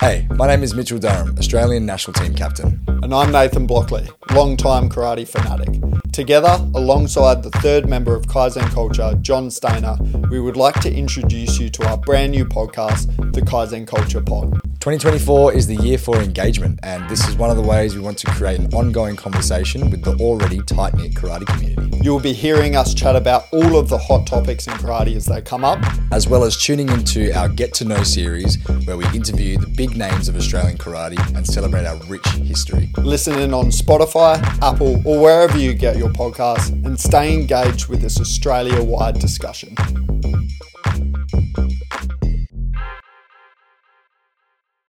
Hey, my name is Mitchell Durham, Australian national team captain. And I'm Nathan Blockley, long-time karate fanatic. Together, alongside the third member of Kaizen Culture, Jon Staynor, we would like to introduce you to our brand new podcast, the Kaizen Culture Pod. 2024 is the year for engagement, and this is one of the ways we want to create an ongoing conversation with the already tight knit karate community. You will be hearing us chat about all of the hot topics in karate as they come up, as well as tuning into our Get to Know series, where we interview the big names of Australian karate and celebrate our rich history. Listen in on Spotify, Apple, or wherever you get your podcasts, and stay engaged with this Australia wide discussion.